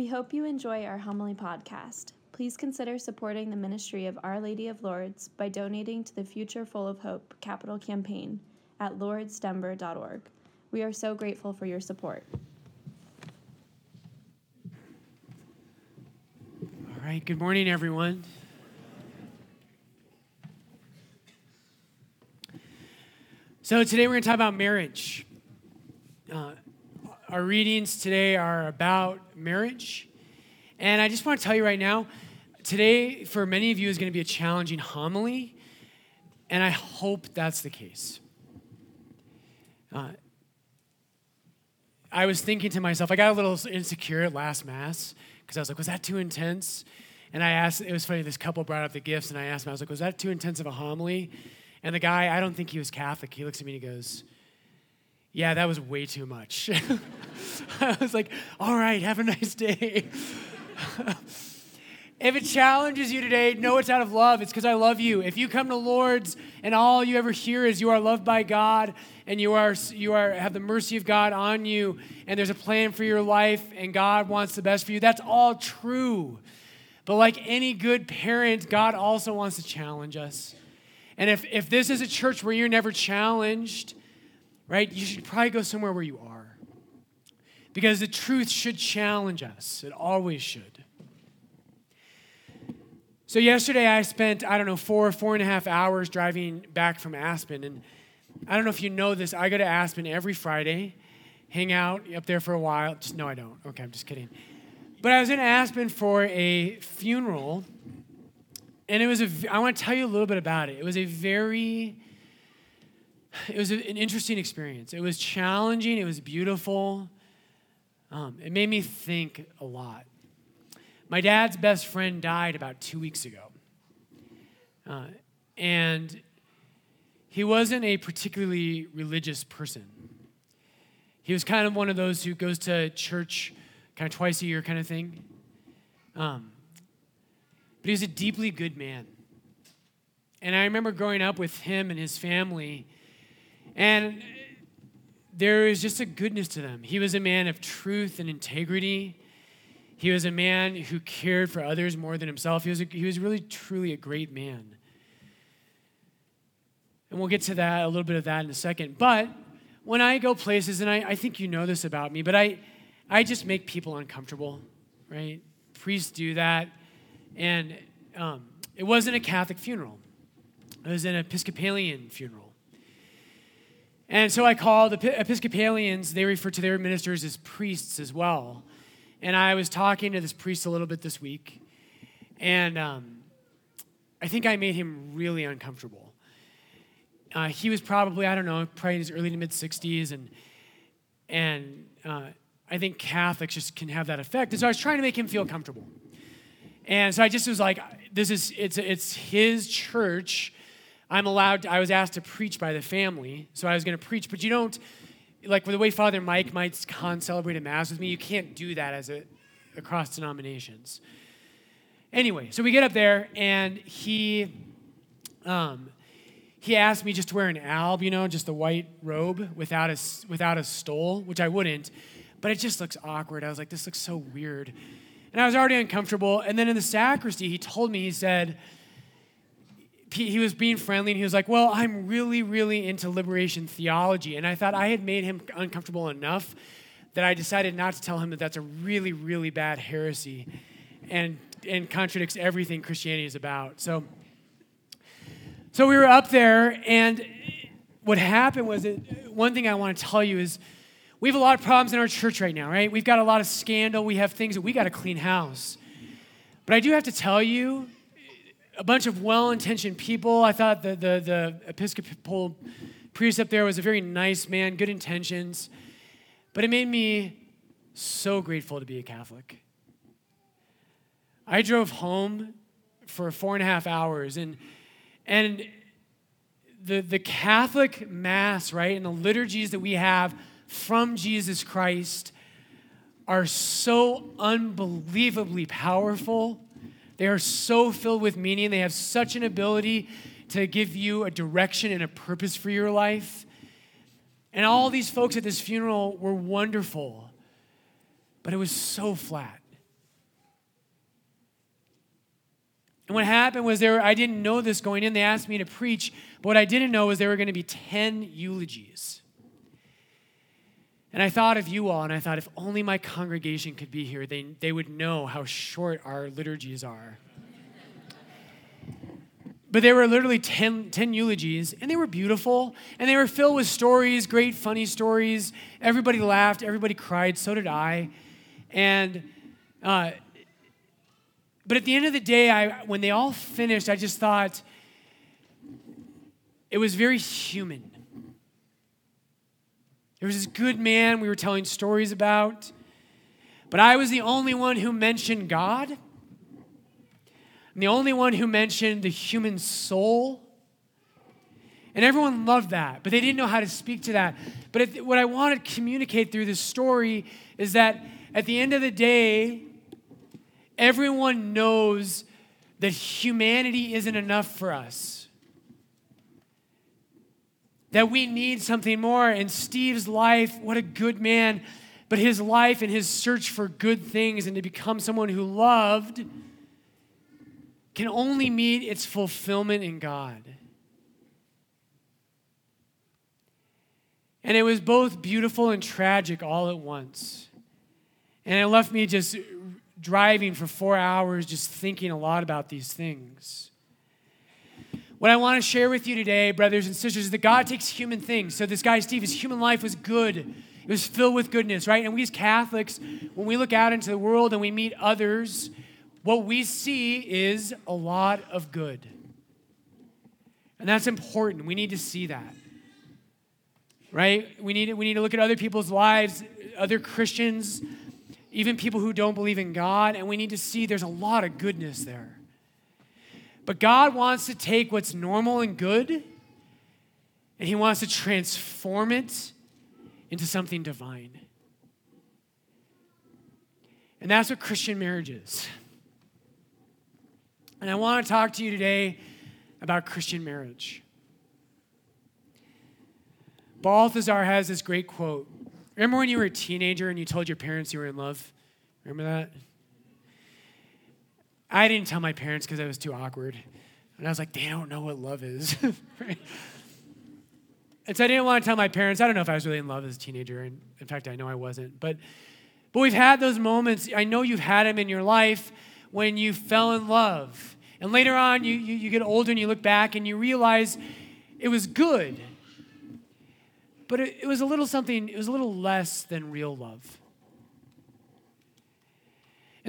We hope you enjoy our homily podcast. Please consider supporting the ministry of Our Lady of Lourdes by donating to the Future Full of Hope capital campaign at lourdesdenver.org. We are so grateful for your support. All right, good morning, everyone. So, today we're going to talk about marriage. Uh, our readings today are about marriage. And I just want to tell you right now today, for many of you, is going to be a challenging homily. And I hope that's the case. Uh, I was thinking to myself, I got a little insecure at last Mass because I was like, was that too intense? And I asked, it was funny, this couple brought up the gifts, and I asked him, I was like, was that too intense of a homily? And the guy, I don't think he was Catholic, he looks at me and he goes, Yeah, that was way too much. I was like, All right, have a nice day. if it challenges you today, know it's out of love. It's because I love you. If you come to Lourdes and all you ever hear is you are loved by God and you are you are have the mercy of God on you and there's a plan for your life and God wants the best for you, that's all true. But like any good parent, God also wants to challenge us. And if, if this is a church where you're never challenged, right, you should probably go somewhere where you are. Because the truth should challenge us, it always should. So, yesterday I spent, I don't know, four, four and a half hours driving back from Aspen. And I don't know if you know this, I go to Aspen every Friday, hang out up there for a while. Just, no, I don't. Okay, I'm just kidding. But I was in Aspen for a funeral and it was a, I want to tell you a little bit about it. It was a very, it was an interesting experience. It was challenging, it was beautiful. Um, it made me think a lot. My dad's best friend died about two weeks ago. Uh, and he wasn't a particularly religious person. He was kind of one of those who goes to church kind of twice a year kind of thing. Um, but he was a deeply good man. And I remember growing up with him and his family, and there is just a goodness to them. He was a man of truth and integrity. He was a man who cared for others more than himself. He was, a, he was really, truly a great man. And we'll get to that, a little bit of that in a second. But when I go places, and I, I think you know this about me, but I, I just make people uncomfortable, right? Priests do that. And um, it wasn't a Catholic funeral, it was an Episcopalian funeral. And so I called the Episcopalians, they refer to their ministers as priests as well. And I was talking to this priest a little bit this week, and um, I think I made him really uncomfortable. Uh, he was probably, I don't know, probably in his early to mid 60s, and, and uh, I think Catholics just can have that effect. And so I was trying to make him feel comfortable. And so I just was like, this is, it's, it's his church. I'm allowed, to, I was asked to preach by the family, so I was going to preach, but you don't, like the way Father Mike might con celebrate a mass with me, you can't do that as a, across denominations. Anyway, so we get up there, and he, um, he asked me just to wear an alb, you know, just a white robe without a, without a stole, which I wouldn't, but it just looks awkward. I was like, this looks so weird. And I was already uncomfortable. And then in the sacristy, he told me, he said, he was being friendly and he was like, Well, I'm really, really into liberation theology. And I thought I had made him uncomfortable enough that I decided not to tell him that that's a really, really bad heresy and, and contradicts everything Christianity is about. So, so we were up there, and what happened was that one thing I want to tell you is we have a lot of problems in our church right now, right? We've got a lot of scandal. We have things that we got to clean house. But I do have to tell you, a bunch of well intentioned people. I thought the, the, the Episcopal priest up there was a very nice man, good intentions. But it made me so grateful to be a Catholic. I drove home for four and a half hours, and, and the, the Catholic Mass, right, and the liturgies that we have from Jesus Christ are so unbelievably powerful. They are so filled with meaning. They have such an ability to give you a direction and a purpose for your life. And all these folks at this funeral were wonderful, but it was so flat. And what happened was there, I didn't know this going in. They asked me to preach, but what I didn't know was there were going to be 10 eulogies. And I thought of you all, and I thought if only my congregation could be here, they, they would know how short our liturgies are. but there were literally 10, 10 eulogies, and they were beautiful, and they were filled with stories, great, funny stories. Everybody laughed, everybody cried, so did I. And uh, but at the end of the day, I, when they all finished, I just thought it was very human. There was this good man we were telling stories about, but I was the only one who mentioned God. I'm the only one who mentioned the human soul. And everyone loved that, but they didn't know how to speak to that. But what I wanted to communicate through this story is that at the end of the day, Everyone knows that humanity isn't enough for us. That we need something more. And Steve's life, what a good man, but his life and his search for good things and to become someone who loved can only meet its fulfillment in God. And it was both beautiful and tragic all at once. And it left me just driving for four hours just thinking a lot about these things. What I want to share with you today, brothers and sisters, is that God takes human things. So, this guy, Steve, his human life was good. It was filled with goodness, right? And we as Catholics, when we look out into the world and we meet others, what we see is a lot of good. And that's important. We need to see that. Right? We need, we need to look at other people's lives, other Christians, even people who don't believe in God, and we need to see there's a lot of goodness there. But God wants to take what's normal and good, and He wants to transform it into something divine. And that's what Christian marriage is. And I want to talk to you today about Christian marriage. Balthasar has this great quote Remember when you were a teenager and you told your parents you were in love? Remember that? I didn't tell my parents because I was too awkward. And I was like, they don't know what love is. And so I didn't want to tell my parents. I don't know if I was really in love as a teenager. And in fact, I know I wasn't. But, but we've had those moments. I know you've had them in your life when you fell in love. And later on, you, you, you get older and you look back and you realize it was good but it, it was a little something, it was a little less than real love.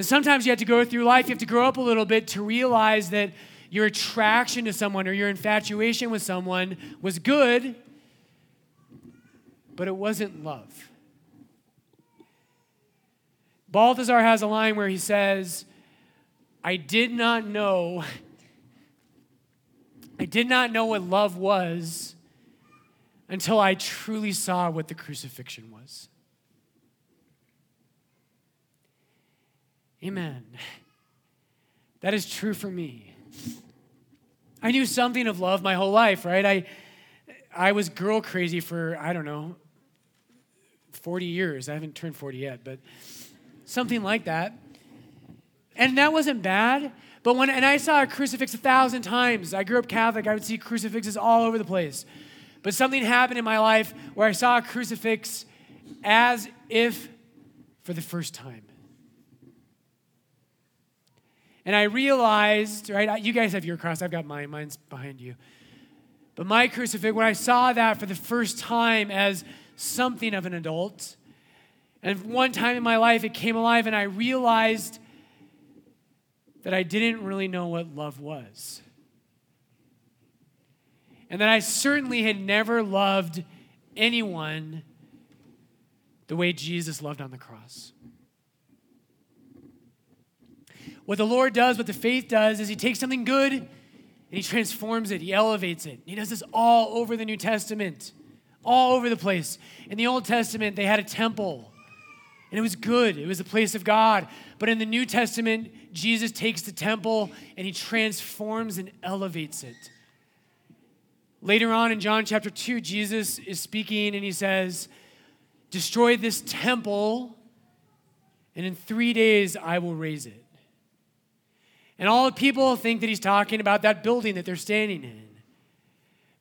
And sometimes you have to go through life, you have to grow up a little bit to realize that your attraction to someone or your infatuation with someone was good, but it wasn't love. Balthasar has a line where he says, I did not know, I did not know what love was until I truly saw what the crucifixion was. Amen. That is true for me. I knew something of love my whole life, right? I, I was girl crazy for, I don't know, 40 years. I haven't turned 40 yet, but something like that. And that wasn't bad. But when, and I saw a crucifix a thousand times. I grew up Catholic, I would see crucifixes all over the place. But something happened in my life where I saw a crucifix as if for the first time. And I realized, right, you guys have your cross, I've got mine, mine's behind you. But my crucifix, when I saw that for the first time as something of an adult, and one time in my life it came alive and I realized that I didn't really know what love was and that I certainly had never loved anyone the way Jesus loved on the cross. What the Lord does, what the faith does, is He takes something good and He transforms it, He elevates it. He does this all over the New Testament, all over the place. In the Old Testament, they had a temple, and it was good, it was the place of God. But in the New Testament, Jesus takes the temple and He transforms and elevates it. Later on in John chapter 2, Jesus is speaking and he says, Destroy this temple, and in three days I will raise it. And all the people think that he's talking about that building that they're standing in.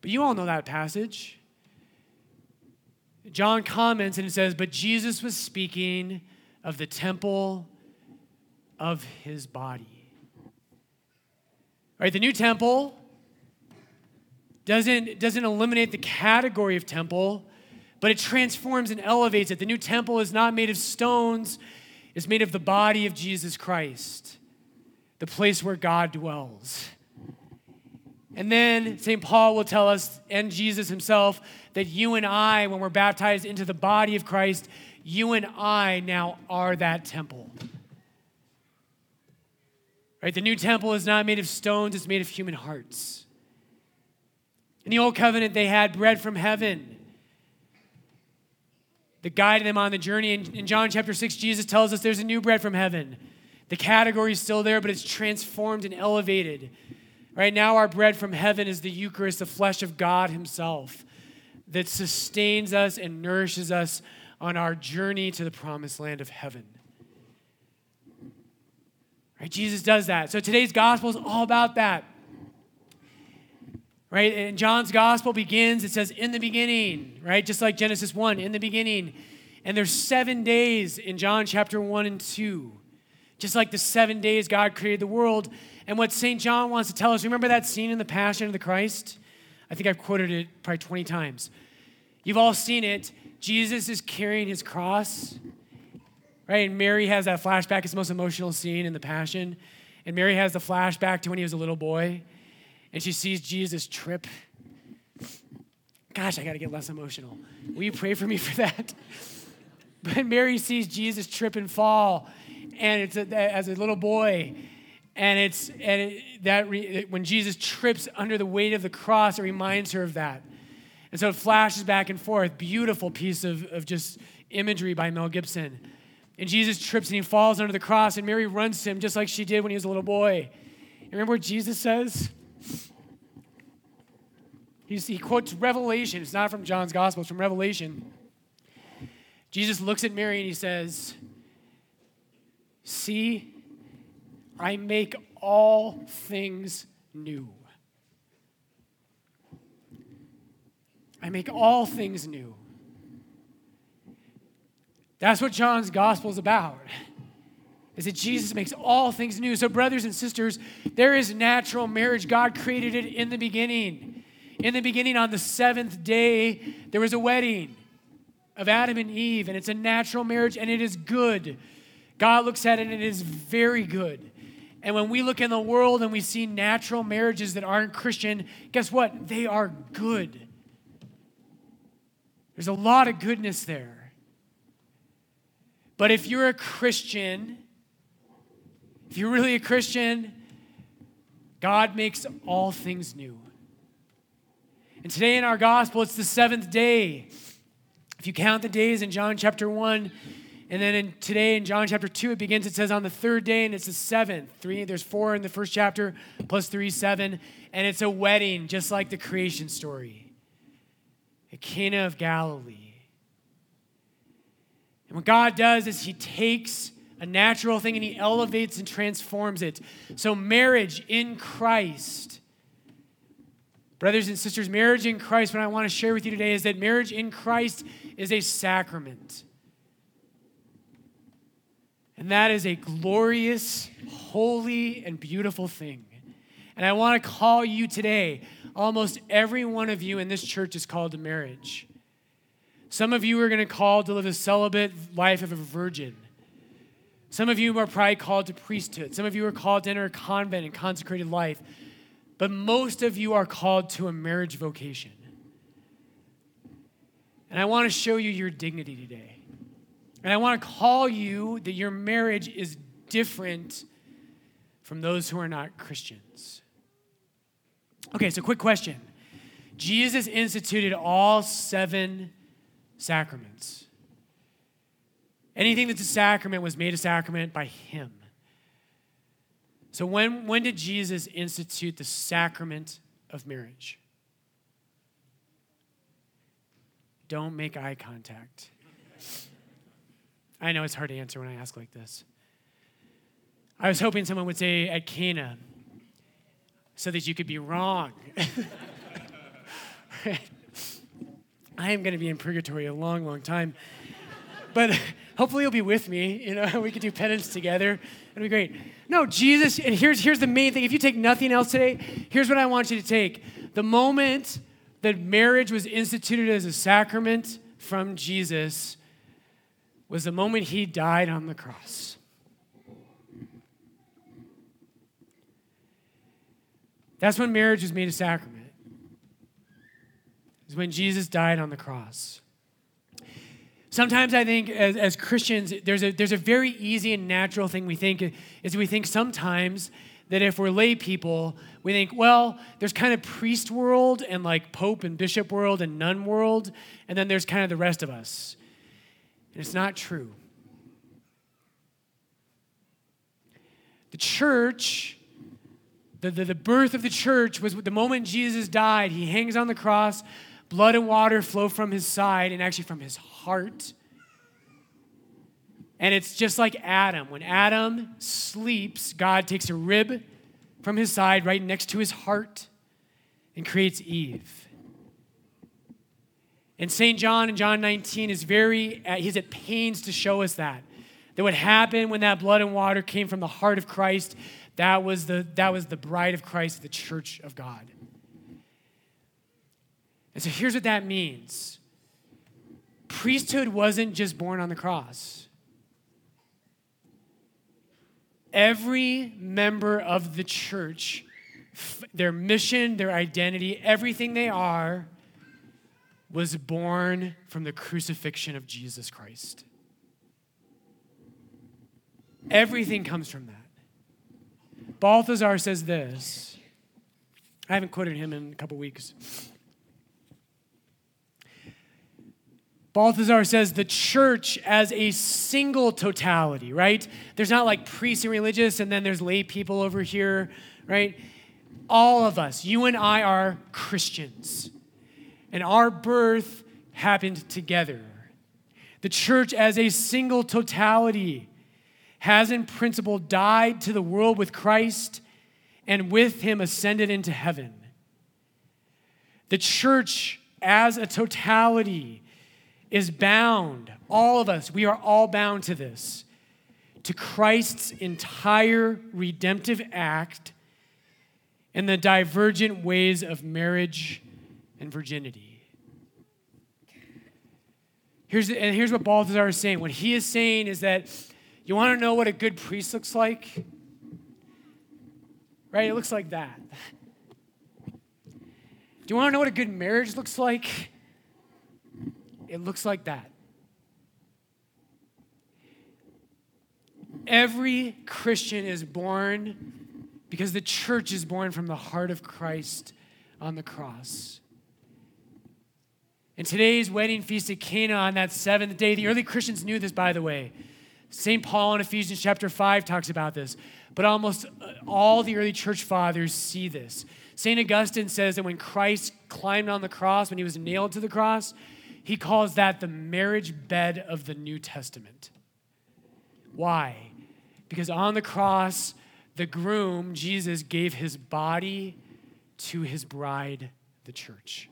But you all know that passage. John comments and it says, But Jesus was speaking of the temple of his body. Right, the new temple doesn't, doesn't eliminate the category of temple, but it transforms and elevates it. The new temple is not made of stones, it's made of the body of Jesus Christ, the place where God dwells. And then St. Paul will tell us, and Jesus himself, that you and I, when we're baptized into the body of Christ, you and I now are that temple. Right? The new temple is not made of stones, it's made of human hearts. In the old covenant, they had bread from heaven that guided them on the journey. In, in John chapter 6, Jesus tells us there's a new bread from heaven. The category is still there, but it's transformed and elevated. Right now, our bread from heaven is the Eucharist, the flesh of God Himself, that sustains us and nourishes us on our journey to the promised land of heaven. Right? Jesus does that. So today's gospel is all about that. Right? And John's gospel begins, it says, in the beginning, right? Just like Genesis 1, in the beginning. And there's seven days in John chapter 1 and 2. Just like the seven days God created the world. And what St. John wants to tell us, remember that scene in the Passion of the Christ? I think I've quoted it probably 20 times. You've all seen it. Jesus is carrying his cross, right? And Mary has that flashback. It's the most emotional scene in the Passion. And Mary has the flashback to when he was a little boy, and she sees Jesus trip. Gosh, I got to get less emotional. Will you pray for me for that? But Mary sees Jesus trip and fall, and it's a, as a little boy, and it's and it, that re, when Jesus trips under the weight of the cross, it reminds her of that. And so it flashes back and forth. Beautiful piece of, of just imagery by Mel Gibson. And Jesus trips and he falls under the cross, and Mary runs to him just like she did when he was a little boy. And remember what Jesus says? He's, he quotes Revelation. It's not from John's gospel, it's from Revelation. Jesus looks at Mary and he says, See, I make all things new. I make all things new. That's what John's gospel is about. Is that Jesus makes all things new. So, brothers and sisters, there is natural marriage. God created it in the beginning. In the beginning, on the seventh day, there was a wedding of Adam and Eve, and it's a natural marriage, and it is good. God looks at it, and it is very good. And when we look in the world and we see natural marriages that aren't Christian, guess what? They are good. There's a lot of goodness there. But if you're a Christian, if you're really a Christian, God makes all things new. And today in our gospel, it's the seventh day. If you count the days in John chapter 1, and then in, today in John chapter 2, it begins, it says on the third day, and it's the seventh. Three, there's four in the first chapter, plus three, seven. And it's a wedding, just like the creation story at Cana of Galilee. And what God does is He takes a natural thing and He elevates and transforms it. So, marriage in Christ, brothers and sisters, marriage in Christ, what I want to share with you today is that marriage in Christ is a sacrament. And that is a glorious, holy, and beautiful thing. And I want to call you today almost every one of you in this church is called to marriage. Some of you are going to call to live a celibate life of a virgin. Some of you are probably called to priesthood. Some of you are called to enter a convent and consecrated life. But most of you are called to a marriage vocation. And I want to show you your dignity today. And I want to call you that your marriage is different from those who are not Christians. Okay, so quick question. Jesus instituted all seven sacraments. Anything that's a sacrament was made a sacrament by him. So, when, when did Jesus institute the sacrament of marriage? Don't make eye contact. I know it's hard to answer when I ask like this. I was hoping someone would say at Cana so that you could be wrong. I am going to be in purgatory a long, long time. But hopefully you'll be with me. You know, we could do penance together. It'll be great. No, Jesus, and here's, here's the main thing. If you take nothing else today, here's what I want you to take. The moment that marriage was instituted as a sacrament from Jesus was the moment he died on the cross. That's when marriage was made a sacrament. Is when Jesus died on the cross. Sometimes I think as, as Christians, there's a, there's a very easy and natural thing we think is we think sometimes that if we're lay people, we think, well, there's kind of priest world and like pope and bishop world and nun world, and then there's kind of the rest of us. And it's not true. The church, the, the, the birth of the church was the moment Jesus died, he hangs on the cross, blood and water flow from his side and actually from his heart. And it's just like Adam. When Adam sleeps, God takes a rib from his side right next to his heart and creates Eve. And St. John in John 19 is very, uh, he's at pains to show us that. That what happened when that blood and water came from the heart of Christ, that was the, that was the bride of Christ, the church of God. And so here's what that means priesthood wasn't just born on the cross. Every member of the church, their mission, their identity, everything they are, was born from the crucifixion of Jesus Christ. Everything comes from that. Balthasar says this. I haven't quoted him in a couple weeks. Balthasar says the church as a single totality, right? There's not like priests and religious, and then there's lay people over here, right? All of us, you and I are Christians. And our birth happened together. The church as a single totality has in principle died to the world with Christ and with him ascended into heaven. The church as a totality is bound, all of us, we are all bound to this, to Christ's entire redemptive act and the divergent ways of marriage and virginity. Here's, and here's what Balthasar is saying. What he is saying is that you want to know what a good priest looks like? Right? It looks like that. Do you want to know what a good marriage looks like? It looks like that. Every Christian is born because the church is born from the heart of Christ on the cross. And today's wedding feast at Cana on that seventh day, the early Christians knew this, by the way. St. Paul in Ephesians chapter 5 talks about this, but almost uh, all the early church fathers see this. St. Augustine says that when Christ climbed on the cross, when he was nailed to the cross, he calls that the marriage bed of the New Testament. Why? Because on the cross, the groom, Jesus, gave his body to his bride, the church.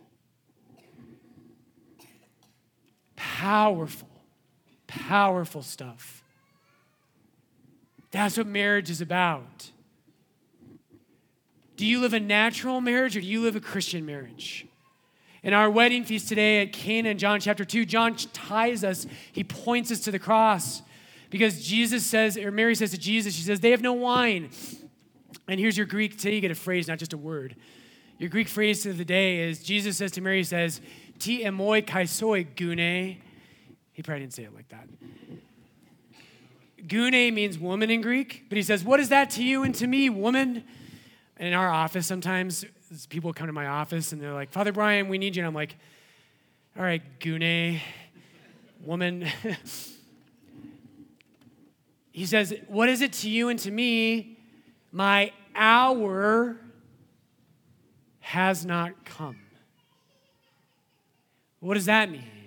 Powerful, powerful stuff. That's what marriage is about. Do you live a natural marriage or do you live a Christian marriage? In our wedding feast today at Cana in John chapter 2, John ties us, he points us to the cross because Jesus says, or Mary says to Jesus, she says, they have no wine. And here's your Greek, today you get a phrase, not just a word. Your Greek phrase of the day is Jesus says to Mary, says, Ti emoi kaisoi gune. He probably didn't say it like that. Gune means woman in Greek, but he says, What is that to you and to me, woman? And in our office, sometimes people come to my office and they're like, Father Brian, we need you. And I'm like, all right, Gune, woman. he says, What is it to you and to me? My hour has not come. What does that mean?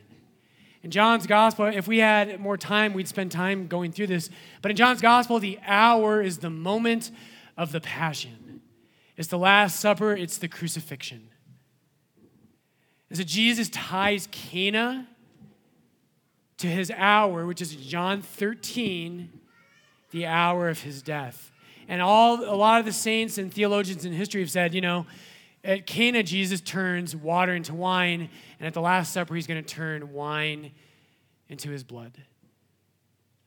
In John's gospel, if we had more time, we'd spend time going through this. But in John's gospel, the hour is the moment of the passion. It's the Last Supper, it's the crucifixion. And so Jesus ties Cana to his hour, which is John 13, the hour of his death. And all a lot of the saints and theologians in history have said, you know, at Cana, Jesus turns water into wine, and at the Last Supper, he's going to turn wine into his blood.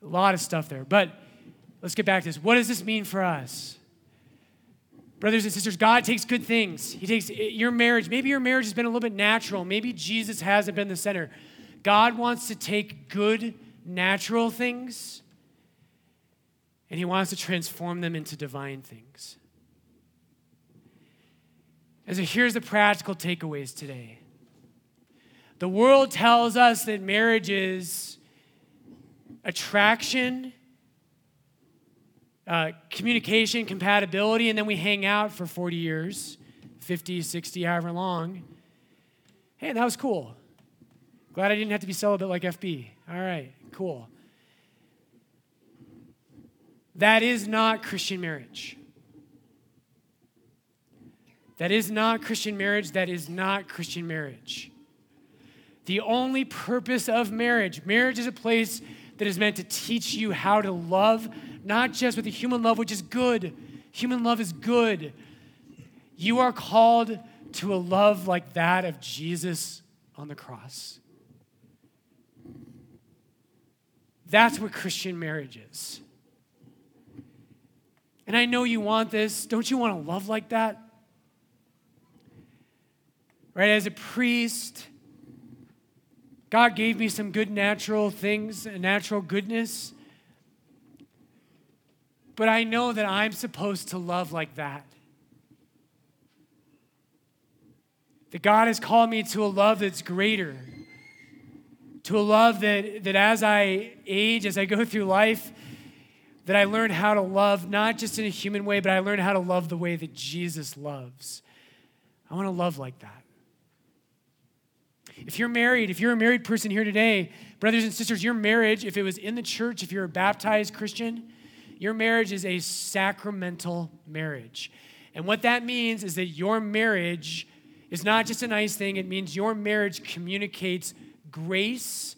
A lot of stuff there. But let's get back to this. What does this mean for us? Brothers and sisters, God takes good things. He takes eh, your marriage. Maybe your marriage has been a little bit natural. Maybe Jesus hasn't been the center. God wants to take good, natural things and He wants to transform them into divine things. And so here's the practical takeaways today. The world tells us that marriage is attraction, uh, communication, compatibility, and then we hang out for 40 years, 50, 60, however long. Hey, that was cool. Glad I didn't have to be celibate like FB. All right, cool. That is not Christian marriage. That is not Christian marriage. That is not Christian marriage. The only purpose of marriage, marriage is a place that is meant to teach you how to love, not just with a human love, which is good. Human love is good. You are called to a love like that of Jesus on the cross. That's what Christian marriage is. And I know you want this. Don't you want to love like that? Right? As a priest, God gave me some good natural things, a natural goodness. But I know that I'm supposed to love like that. That God has called me to a love that's greater, to a love that, that as I age, as I go through life, that I learn how to love, not just in a human way, but I learn how to love the way that Jesus loves. I want to love like that. If you're married, if you're a married person here today, brothers and sisters, your marriage, if it was in the church, if you're a baptized Christian, your marriage is a sacramental marriage. And what that means is that your marriage is not just a nice thing, it means your marriage communicates grace,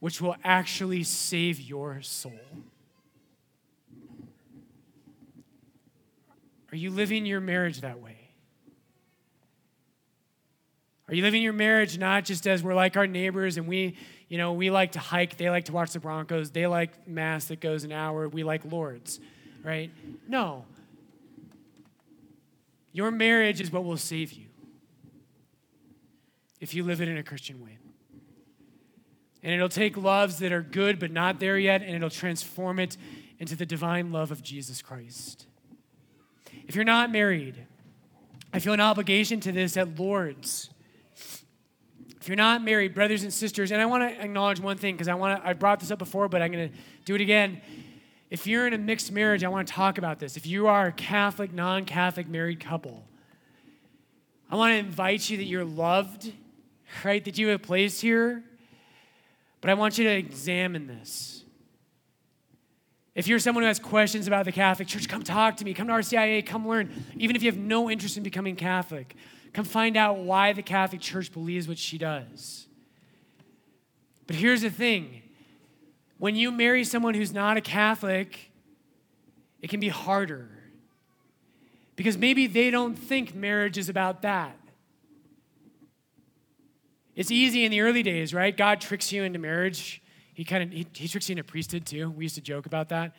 which will actually save your soul. Are you living your marriage that way? Are you living your marriage not just as we're like our neighbors and we, you know, we like to hike, they like to watch the Broncos, they like mass that goes an hour, we like Lourdes, right? No. Your marriage is what will save you if you live it in a Christian way. And it'll take loves that are good but not there yet, and it'll transform it into the divine love of Jesus Christ. If you're not married, I feel an obligation to this at Lourdes. If you're not married, brothers and sisters, and I want to acknowledge one thing because I want to, I brought this up before, but I'm going to do it again. If you're in a mixed marriage, I want to talk about this. If you are a Catholic, non Catholic married couple, I want to invite you that you're loved, right? That you have placed here. But I want you to examine this. If you're someone who has questions about the Catholic Church, come talk to me. Come to RCIA, come learn. Even if you have no interest in becoming Catholic, come find out why the Catholic Church believes what she does. But here's the thing when you marry someone who's not a Catholic, it can be harder. Because maybe they don't think marriage is about that. It's easy in the early days, right? God tricks you into marriage he kind of he, he tricks you into priesthood too. We used to joke about that.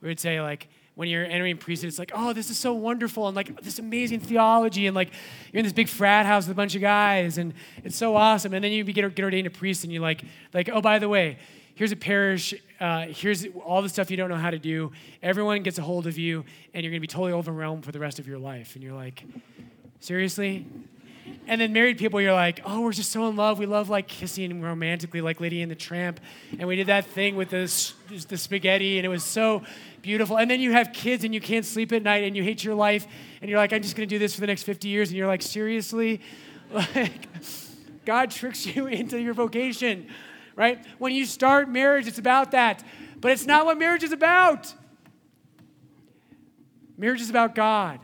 We would say like when you're entering priesthood, it's like, oh, this is so wonderful, and like this amazing theology, and like you're in this big frat house with a bunch of guys, and it's so awesome. And then you get, get ordained a priest, and you're like, like, oh, by the way, here's a parish, uh, here's all the stuff you don't know how to do. Everyone gets a hold of you, and you're gonna be totally overwhelmed for the rest of your life. And you're like, seriously? And then married people, you're like, oh, we're just so in love. We love like kissing romantically, like Lady and the Tramp. And we did that thing with the, the spaghetti, and it was so beautiful. And then you have kids, and you can't sleep at night, and you hate your life, and you're like, I'm just gonna do this for the next 50 years. And you're like, seriously? Like, God tricks you into your vocation right? When you start marriage, it's about that. But it's not what marriage is about. Marriage is about God.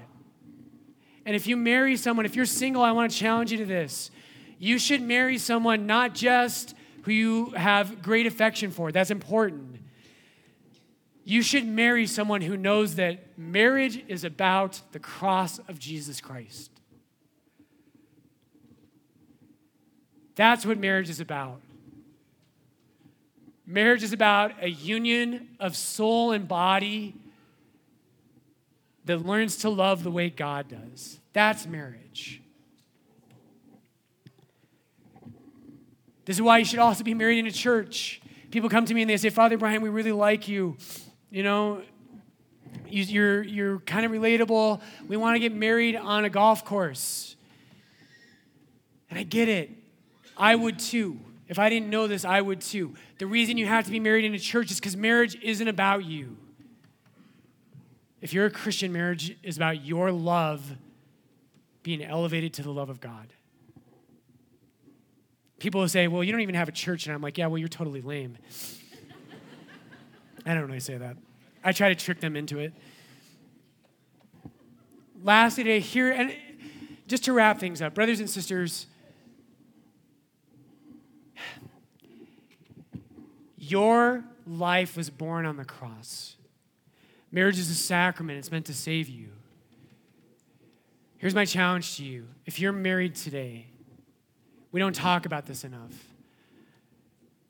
And if you marry someone, if you're single, I want to challenge you to this. You should marry someone not just who you have great affection for, that's important. You should marry someone who knows that marriage is about the cross of Jesus Christ. That's what marriage is about. Marriage is about a union of soul and body that learns to love the way God does. That's marriage. This is why you should also be married in a church. People come to me and they say, Father Brian, we really like you. You know, you're, you're kind of relatable. We want to get married on a golf course. And I get it. I would too. If I didn't know this, I would too. The reason you have to be married in a church is because marriage isn't about you. If you're a Christian, marriage is about your love being elevated to the love of God. People will say, Well, you don't even have a church. And I'm like, Yeah, well, you're totally lame. I don't really say that. I try to trick them into it. Lastly, today, here, and just to wrap things up, brothers and sisters, your life was born on the cross. Marriage is a sacrament, it's meant to save you. Here's my challenge to you if you're married today, we don't talk about this enough.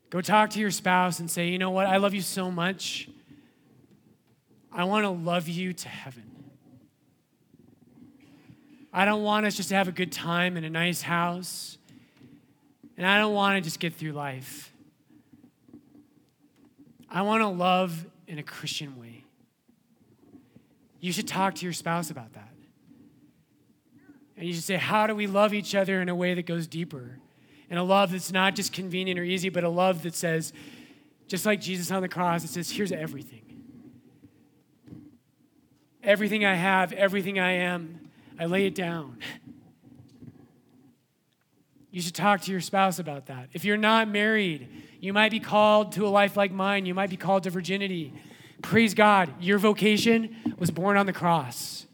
Go talk to your spouse and say, you know what, I love you so much. I want to love you to heaven. I don't want us just to have a good time in a nice house. And I don't want to just get through life. I want to love in a Christian way. You should talk to your spouse about that. And you should say, How do we love each other in a way that goes deeper? And a love that's not just convenient or easy, but a love that says, just like Jesus on the cross, it says, Here's everything. Everything I have, everything I am, I lay it down. You should talk to your spouse about that. If you're not married, you might be called to a life like mine. You might be called to virginity. Praise God, your vocation was born on the cross.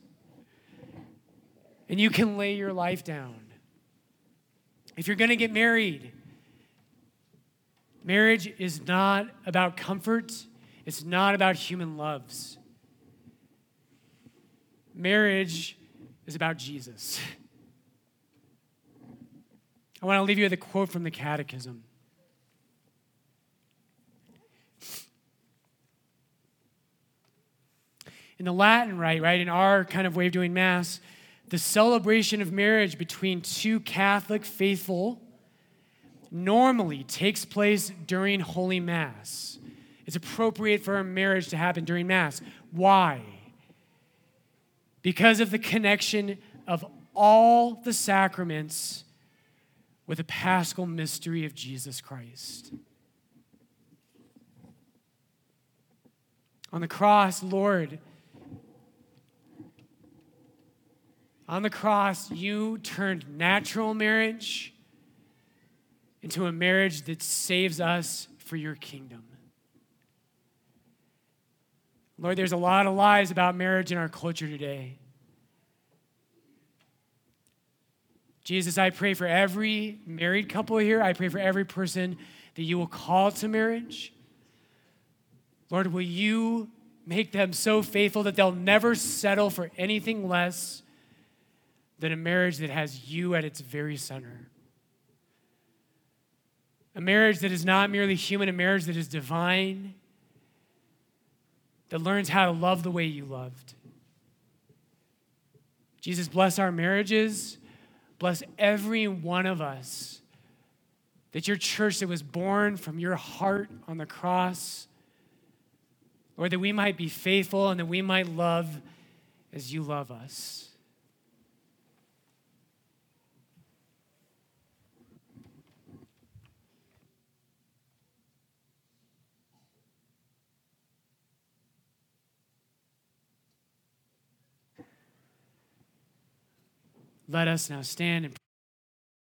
And you can lay your life down. If you're going to get married, marriage is not about comfort, it's not about human loves. Marriage is about Jesus. I want to leave you with a quote from the Catechism. In the Latin rite, right, in our kind of way of doing Mass, the celebration of marriage between two Catholic faithful normally takes place during Holy Mass. It's appropriate for a marriage to happen during Mass. Why? Because of the connection of all the sacraments with the paschal mystery of Jesus Christ. On the cross, Lord, On the cross, you turned natural marriage into a marriage that saves us for your kingdom. Lord, there's a lot of lies about marriage in our culture today. Jesus, I pray for every married couple here. I pray for every person that you will call to marriage. Lord, will you make them so faithful that they'll never settle for anything less than a marriage that has you at its very center. A marriage that is not merely human, a marriage that is divine, that learns how to love the way you loved. Jesus, bless our marriages. Bless every one of us. That your church that was born from your heart on the cross, or that we might be faithful and that we might love as you love us. Let us now stand and